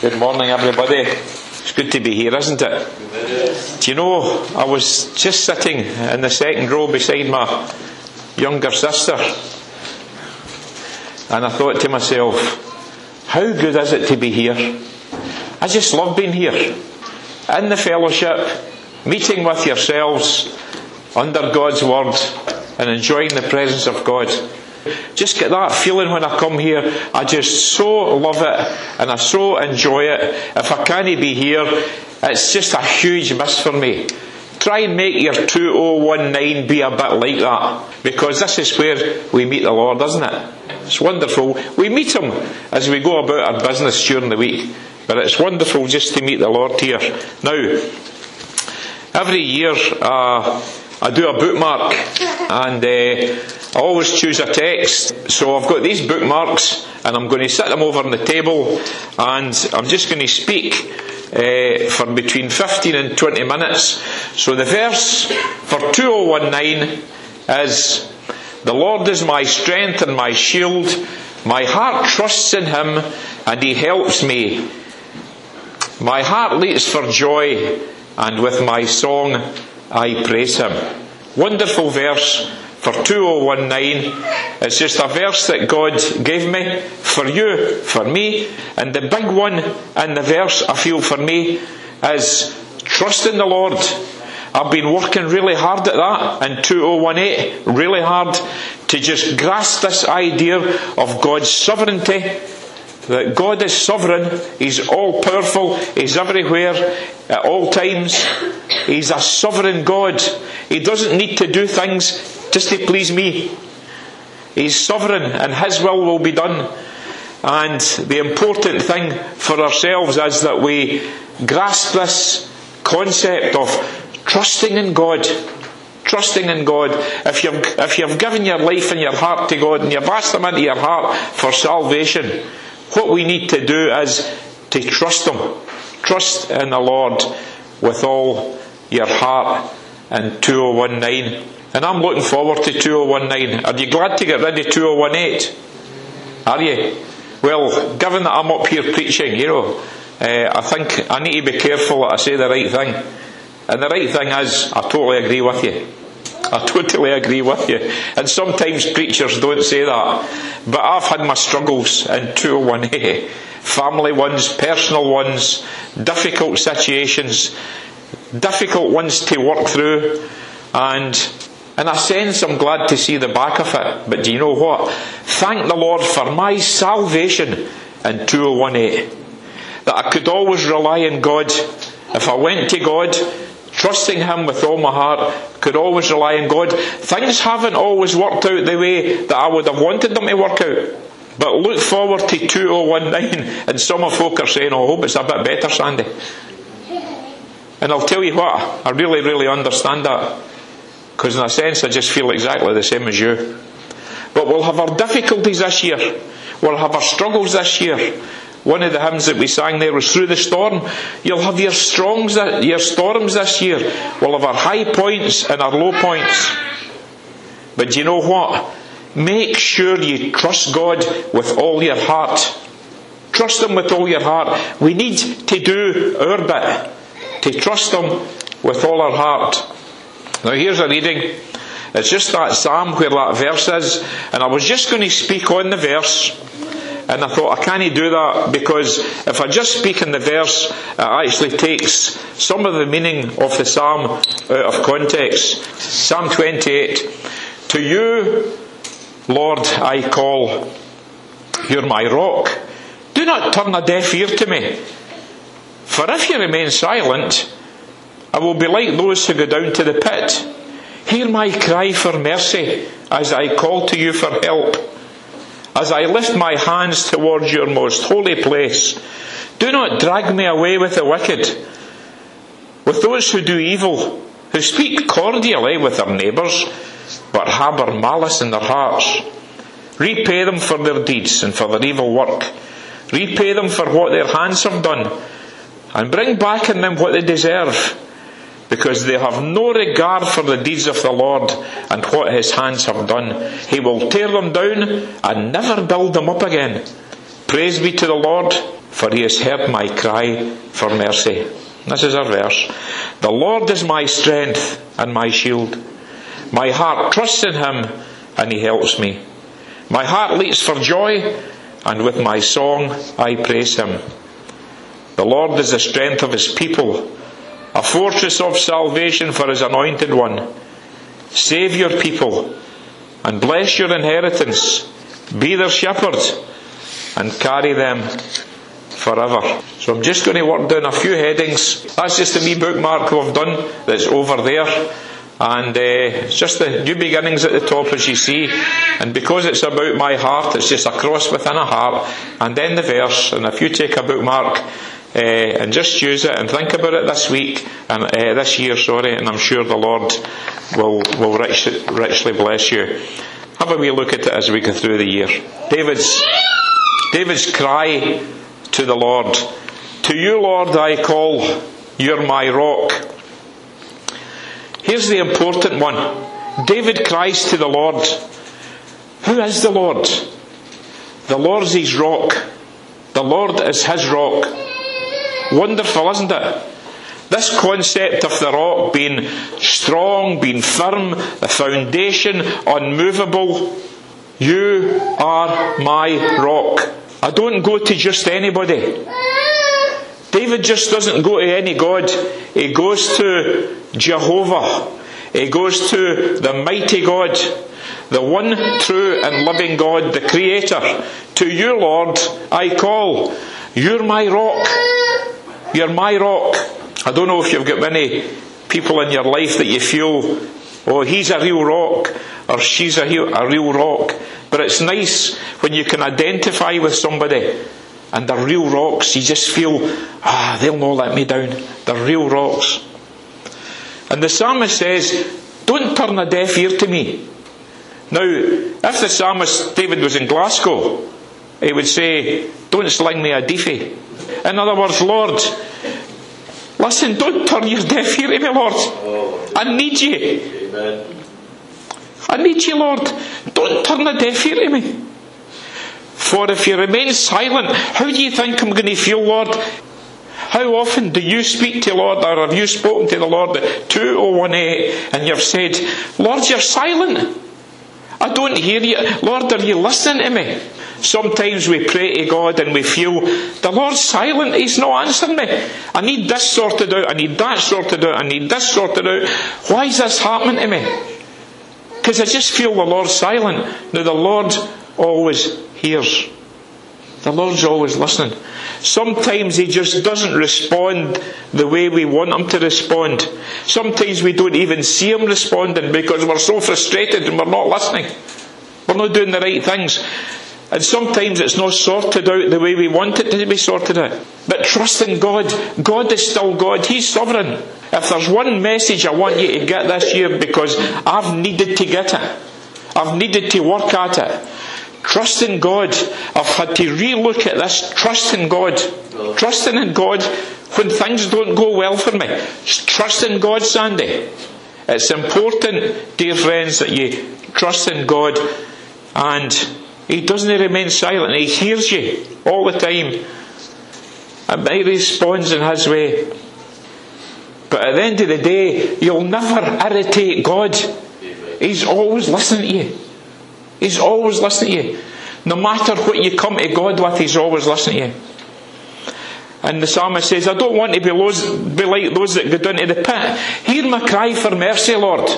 Good morning, everybody. It's good to be here, isn't it? Do you know, I was just sitting in the second row beside my younger sister, and I thought to myself, how good is it to be here? I just love being here. In the fellowship, meeting with yourselves under God's Word, and enjoying the presence of God. Just get that feeling when I come here. I just so love it and I so enjoy it. If I can't be here, it's just a huge miss for me. Try and make your 2019 be a bit like that. Because this is where we meet the Lord, isn't it? It's wonderful. We meet Him as we go about our business during the week. But it's wonderful just to meet the Lord here. Now, every year, uh, I do a bookmark and uh, I always choose a text. So I've got these bookmarks and I'm going to set them over on the table and I'm just going to speak uh, for between 15 and 20 minutes. So the verse for 2019 is The Lord is my strength and my shield. My heart trusts in Him and He helps me. My heart leaps for joy and with my song I praise Him. Wonderful verse for 2019. It's just a verse that God gave me for you, for me. And the big one in the verse I feel for me is trust in the Lord. I've been working really hard at that in 2018, really hard to just grasp this idea of God's sovereignty that God is sovereign, He's all powerful, He's everywhere at all times. He's a sovereign God. He doesn't need to do things just to please me. He's sovereign and His will will be done. And the important thing for ourselves is that we grasp this concept of trusting in God. Trusting in God. If you've, if you've given your life and your heart to God and you've asked Him into your heart for salvation, what we need to do is to trust Him. Trust in the Lord with all your heart in 2019. And I'm looking forward to 2019. Are you glad to get rid of 2018? Are you? Well, given that I'm up here preaching, you know, uh, I think I need to be careful that I say the right thing. And the right thing is, I totally agree with you. I totally agree with you. And sometimes preachers don't say that. But I've had my struggles in 218. Family ones, personal ones, difficult situations, difficult ones to work through. And in a sense, I'm glad to see the back of it. But do you know what? Thank the Lord for my salvation in 2018. That I could always rely on God. If I went to God, trusting Him with all my heart, could always rely on God. Things haven't always worked out the way that I would have wanted them to work out. But look forward to 2019, and some of folk are saying, oh, I hope it's a bit better, Sandy. And I'll tell you what, I really, really understand that. Because in a sense, I just feel exactly the same as you. But we'll have our difficulties this year. We'll have our struggles this year. One of the hymns that we sang there was Through the Storm. You'll have your strongs, your storms this year. We'll have our high points and our low points. But you know what? Make sure you trust God with all your heart. Trust Him with all your heart. We need to do our bit to trust Him with all our heart. Now here's a reading. It's just that psalm where that verse is, and I was just going to speak on the verse. And I thought, I can't do that because if I just speak in the verse, it actually takes some of the meaning of the psalm out of context. Psalm 28. To you, Lord, I call. You're my rock. Do not turn a deaf ear to me. For if you remain silent, I will be like those who go down to the pit. Hear my cry for mercy as I call to you for help as I lift my hands towards your most holy place. Do not drag me away with the wicked, with those who do evil, who speak cordially with their neighbours, but harbour malice in their hearts. Repay them for their deeds and for their evil work. Repay them for what their hands have done, and bring back in them what they deserve because they have no regard for the deeds of the Lord and what his hands have done. He will tear them down and never build them up again. Praise be to the Lord. for he has heard my cry for mercy. This is our verse. The Lord is my strength and my shield. My heart trusts in him and he helps me. My heart leaps for joy and with my song I praise him. The Lord is the strength of his people, a fortress of salvation for his anointed one. Save your people and bless your inheritance. Be their shepherd and carry them forever. So I'm just going to work down a few headings. That's just a wee bookmark we've done that's over there. And uh, it's just the new beginnings at the top as you see. And because it's about my heart, it's just a cross within a heart. And then the verse. And if you take a bookmark, uh, and just use it and think about it this week and uh, this year, sorry, and I'm sure the Lord will will rich, richly bless you. Have a wee look at it as we go through the year. David's David's cry to the Lord. To you, Lord, I call, you're my rock. Here's the important one. David cries to the Lord. Who is the Lord? The Lord's his rock. The Lord is his rock. Wonderful, isn't it? This concept of the rock being strong, being firm, the foundation unmovable. You are my rock. I don't go to just anybody. David just doesn't go to any God. He goes to Jehovah. He goes to the mighty God, the one true and living God, the Creator. To you, Lord, I call. You're my rock. You're my rock. I don't know if you've got many people in your life that you feel, oh, he's a real rock, or she's a real, a real rock. But it's nice when you can identify with somebody and they're real rocks. You just feel, ah, they'll not let me down. They're real rocks. And the psalmist says, don't turn a deaf ear to me. Now, if the psalmist David was in Glasgow, he would say, don't sling me a deefy. In other words, Lord, listen, don't turn your deaf ear to me, Lord. I need you. Amen. I need you, Lord. Don't turn a deaf ear to me. For if you remain silent, how do you think I'm going to feel, Lord? How often do you speak to the Lord, or have you spoken to the Lord at 2018 and you've said, Lord, you're silent. I don't hear you. Lord, are you listening to me? Sometimes we pray to God and we feel, the Lord's silent, He's not answering me. I need this sorted out, I need that sorted out, I need this sorted out. Why is this happening to me? Because I just feel the Lord silent. Now, the Lord always hears. The Lord's always listening. Sometimes He just doesn't respond the way we want Him to respond. Sometimes we don't even see Him responding because we're so frustrated and we're not listening. We're not doing the right things. And sometimes it's not sorted out the way we want it to be sorted out. But trust in God. God is still God. He's sovereign. If there's one message I want you to get this year because I've needed to get it, I've needed to work at it. Trust in God. I've had to relook at this. Trust in God. Trusting in God when things don't go well for me. Trust in God, Sandy. It's important, dear friends, that you trust in God and He doesn't remain silent. He hears you all the time. And He responds in His way. But at the end of the day, you'll never irritate God. He's always listening to you. He's always listening to you. No matter what you come to God with, He's always listening to you. And the psalmist says, I don't want to be, those, be like those that go down to the pit. Hear my cry for mercy, Lord.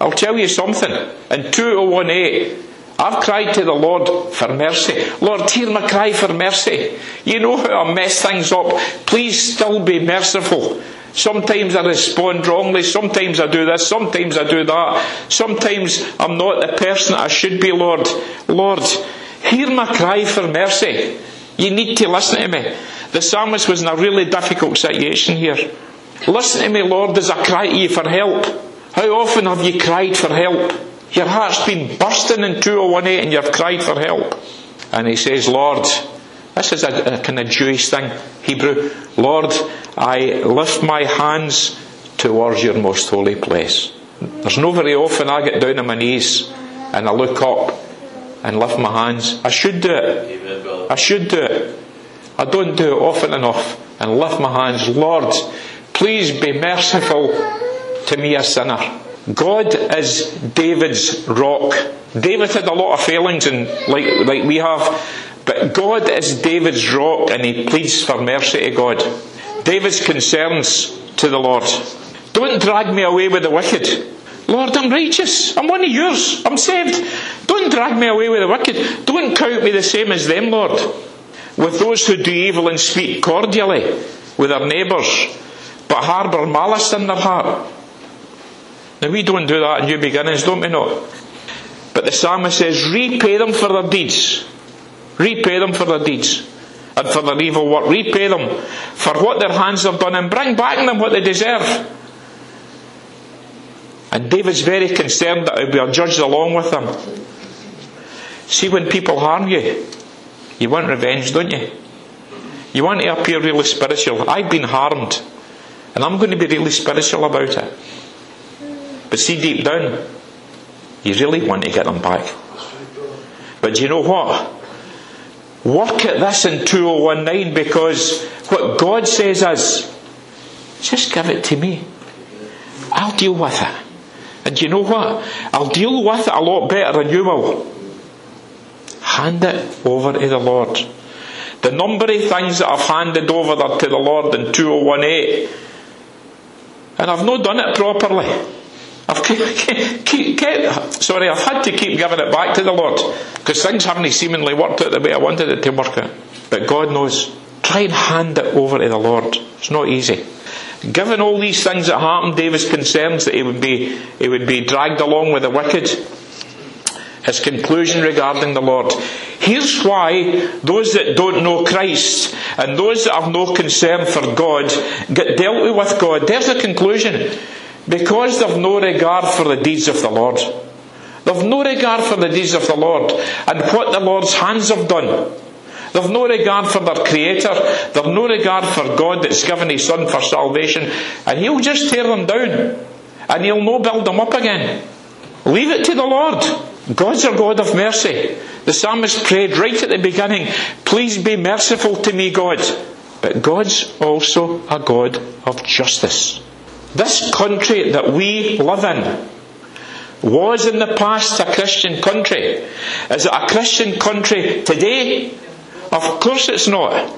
I'll tell you something. In 2018, I've cried to the Lord for mercy. Lord, hear my cry for mercy. You know how I mess things up. Please still be merciful. Sometimes I respond wrongly. Sometimes I do this. Sometimes I do that. Sometimes I'm not the person I should be, Lord. Lord, hear my cry for mercy. You need to listen to me. The psalmist was in a really difficult situation here. Listen to me, Lord, as I cry to you for help. How often have you cried for help? Your heart's been bursting in 2018 and you've cried for help. And he says, Lord, this is a, a kind of Jewish thing, Hebrew. Lord, I lift my hands towards your most holy place. There's no very often I get down on my knees and I look up and lift my hands. I should do it. I should do it. I don't do it often enough. And lift my hands, Lord, please be merciful to me, a sinner. God is David's rock. David had a lot of failings, and like, like we have, but God is David's rock, and he pleads for mercy to God. David's concerns to the Lord. Don't drag me away with the wicked. Lord, I'm righteous. I'm one of yours. I'm saved. Don't drag me away with the wicked. Don't count me the same as them, Lord. With those who do evil and speak cordially with their neighbours, but harbour malice in their heart. Now, we don't do that in new beginnings, don't we not? But the psalmist says, repay them for their deeds. Repay them for their deeds and for their evil work. Repay them for what their hands have done and bring back them what they deserve. And David's very concerned that we are judged along with them. See, when people harm you, you want revenge, don't you? You want to appear really spiritual. I've been harmed, and I'm going to be really spiritual about it. But see, deep down, you really want to get them back. But do you know what? Work at this in 2019 because what God says is, just give it to me. I'll deal with it. And do you know what? I'll deal with it a lot better than you will. Hand it over to the Lord. The number of things that I've handed over to the Lord in 2018, and I've not done it properly. I've keep, keep, keep, sorry, I've had to keep giving it back to the Lord because things haven't seemingly worked out the way I wanted it to work out. But God knows. Try and hand it over to the Lord. It's not easy. Given all these things that happened, David's concerns that he would be, he would be dragged along with the wicked, his conclusion regarding the Lord. Here's why those that don't know Christ and those that have no concern for God get dealt with God. There's the conclusion. Because they've no regard for the deeds of the Lord. They've no regard for the deeds of the Lord and what the Lord's hands have done. They've no regard for their Creator. They've no regard for God that's given His Son for salvation. And He'll just tear them down. And He'll no build them up again. Leave it to the Lord. God's a God of mercy. The psalmist prayed right at the beginning, Please be merciful to me, God. But God's also a God of justice. This country that we live in was in the past a Christian country. Is it a Christian country today? Of course it's not.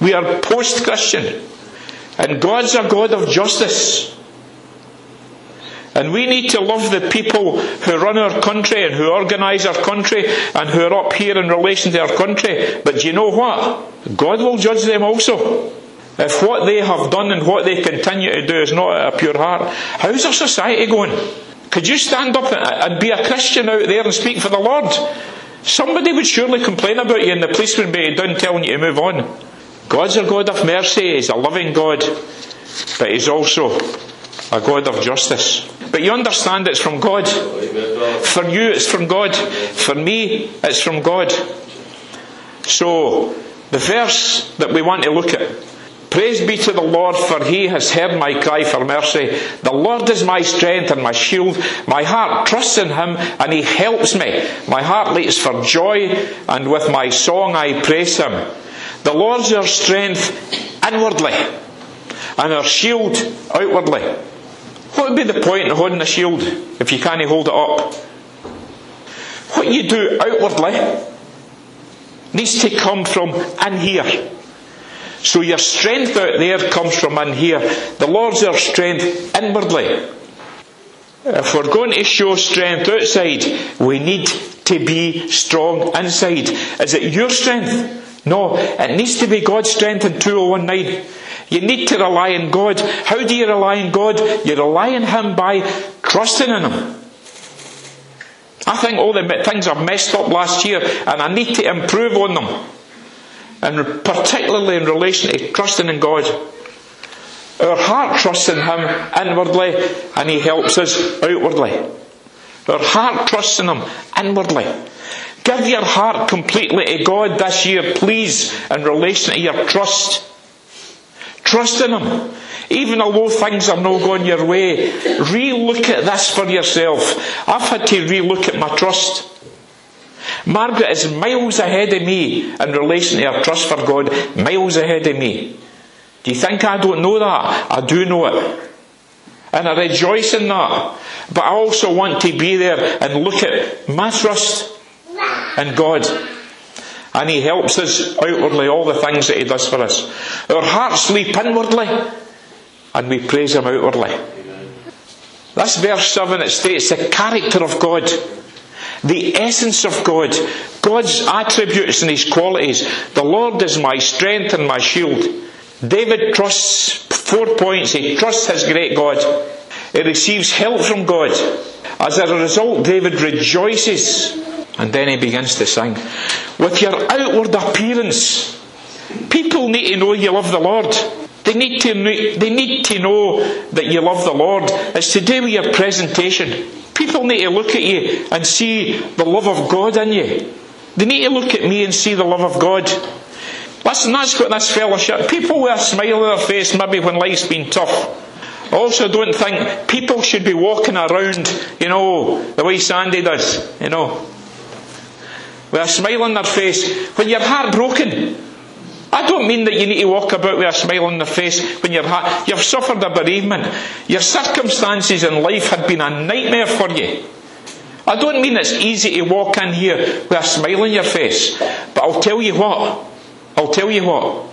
We are post Christian. And God's a God of justice. And we need to love the people who run our country and who organise our country and who are up here in relation to our country. But do you know what? God will judge them also. If what they have done and what they continue to do is not a pure heart, how's our society going? Could you stand up and be a Christian out there and speak for the Lord? Somebody would surely complain about you and the police would be down telling you to move on. God's a God of mercy, He's a loving God, but He's also a God of justice. But you understand it's from God. For you, it's from God. For me, it's from God. So, the verse that we want to look at Praise be to the Lord, for he has heard my cry for mercy. The Lord is my strength and my shield. My heart trusts in him, and he helps me. My heart leaps for joy, and with my song I praise him. The Lord's our strength inwardly, and our shield outwardly. What would be the point in holding a shield if you can't hold it up? What you do outwardly needs to come from in here. So your strength out there comes from in here. The Lord's our strength inwardly. If we're going to show strength outside, we need to be strong inside. Is it your strength? No, it needs to be God's strength in 2019. You need to rely on God. How do you rely on God? You rely on Him by trusting in Him. I think all the things I've messed up last year and I need to improve on them and particularly in relation to trusting in God. Our heart trusts in Him inwardly, and He helps us outwardly. Our heart trusts in Him inwardly. Give your heart completely to God this year, please, in relation to your trust. Trust in Him. Even although things are not going your way, re look at this for yourself. I've had to re look at my trust. Margaret is miles ahead of me in relation to her trust for God, miles ahead of me. Do you think I don't know that? I do know it. And I rejoice in that. But I also want to be there and look at my trust in God. And He helps us outwardly, all the things that He does for us. Our hearts leap inwardly, and we praise Him outwardly. This verse 7 it states the character of God, the essence of God, God's attributes and His qualities. The Lord is my strength and my shield. David trusts four points. He trusts his great God. He receives help from God. As a result, David rejoices. And then he begins to sing. With your outward appearance, people need to know you love the Lord. They need to know, they need to know that you love the Lord. It's to do with your presentation. People need to look at you and see the love of God in you. They need to look at me and see the love of God. Listen, that's got this fellowship. People with a smile on their face, maybe when life's been tough. I also don't think people should be walking around, you know, the way Sandy does, you know, with a smile on their face when you're heartbroken. I don't mean that you need to walk about with a smile on your face when you're heart, you've suffered a bereavement. Your circumstances in life had been a nightmare for you. I don't mean it's easy to walk in here with a smile on your face, but I'll tell you what. I'll tell you what.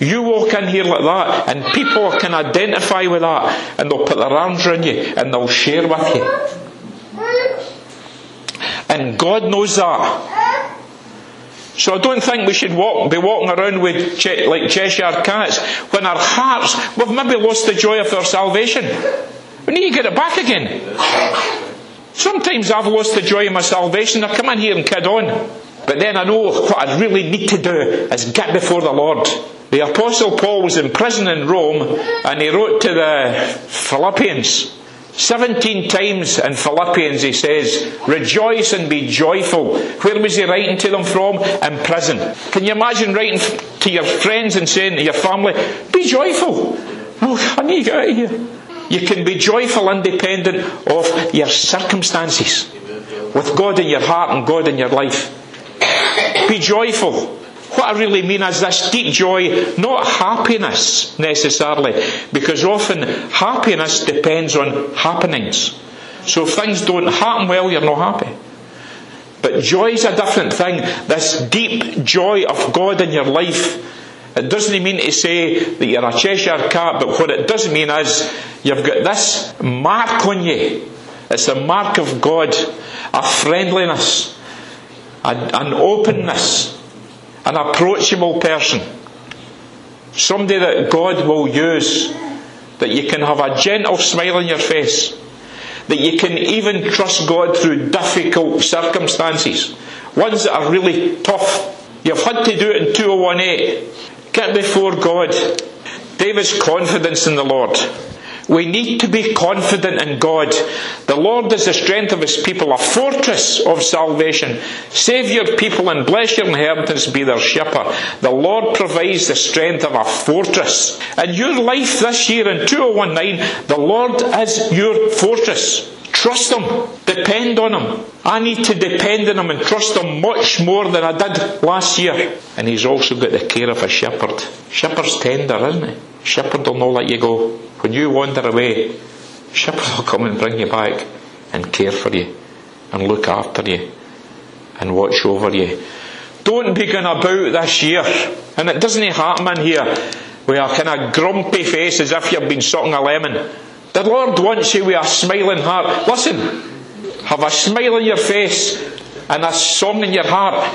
You walk in here like that, and people can identify with that, and they'll put their arms around you, and they'll share with you. And God knows that. So I don't think we should walk, be walking around with che- like Cheshire cats when our hearts, we've maybe lost the joy of our salvation. We need to get it back again. Sometimes I've lost the joy of my salvation. I come in here and kid on. But then I know what I really need to do is get before the Lord. The Apostle Paul was in prison in Rome and he wrote to the Philippians. 17 times in Philippians he says, Rejoice and be joyful. Where was he writing to them from? In prison. Can you imagine writing to your friends and saying to your family, Be joyful? Oh, I need to get out of here. You can be joyful independent of your circumstances. With God in your heart and God in your life. Be joyful. What I really mean is this deep joy, not happiness necessarily, because often happiness depends on happenings. So if things don't happen well, you're not happy. But joy is a different thing. This deep joy of God in your life. It doesn't mean to say that you're a Cheshire cat, but what it does mean is you've got this mark on you. It's a mark of God, a friendliness, an openness, an approachable person. Somebody that God will use, that you can have a gentle smile on your face, that you can even trust God through difficult circumstances, ones that are really tough. You've had to do it in 2018. Get before God. David's confidence in the Lord. We need to be confident in God. The Lord is the strength of His people, a fortress of salvation. Save your people and bless your inheritance, be their shepherd. The Lord provides the strength of a fortress. In your life this year in 2019, the Lord is your fortress. Trust Him. Depend on Him. I need to depend on Him and trust Him much more than I did last year. And He's also got the care of a shepherd. Shepherd's tender, isn't he? Shepherd will not let you go. When you wander away, shepherd will come and bring you back and care for you and look after you and watch over you. Don't be going about this year, and it doesn't happen in here with a kind of grumpy face as if you've been sucking a lemon. The Lord wants you with a smiling heart. Listen, have a smile on your face and a song in your heart.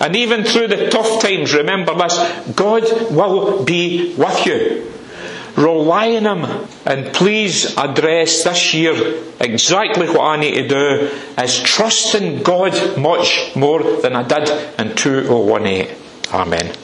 And even through the tough times, remember this God will be with you. Rely on Him. And please address this year exactly what I need to do is trust in God much more than I did in 2018. Amen.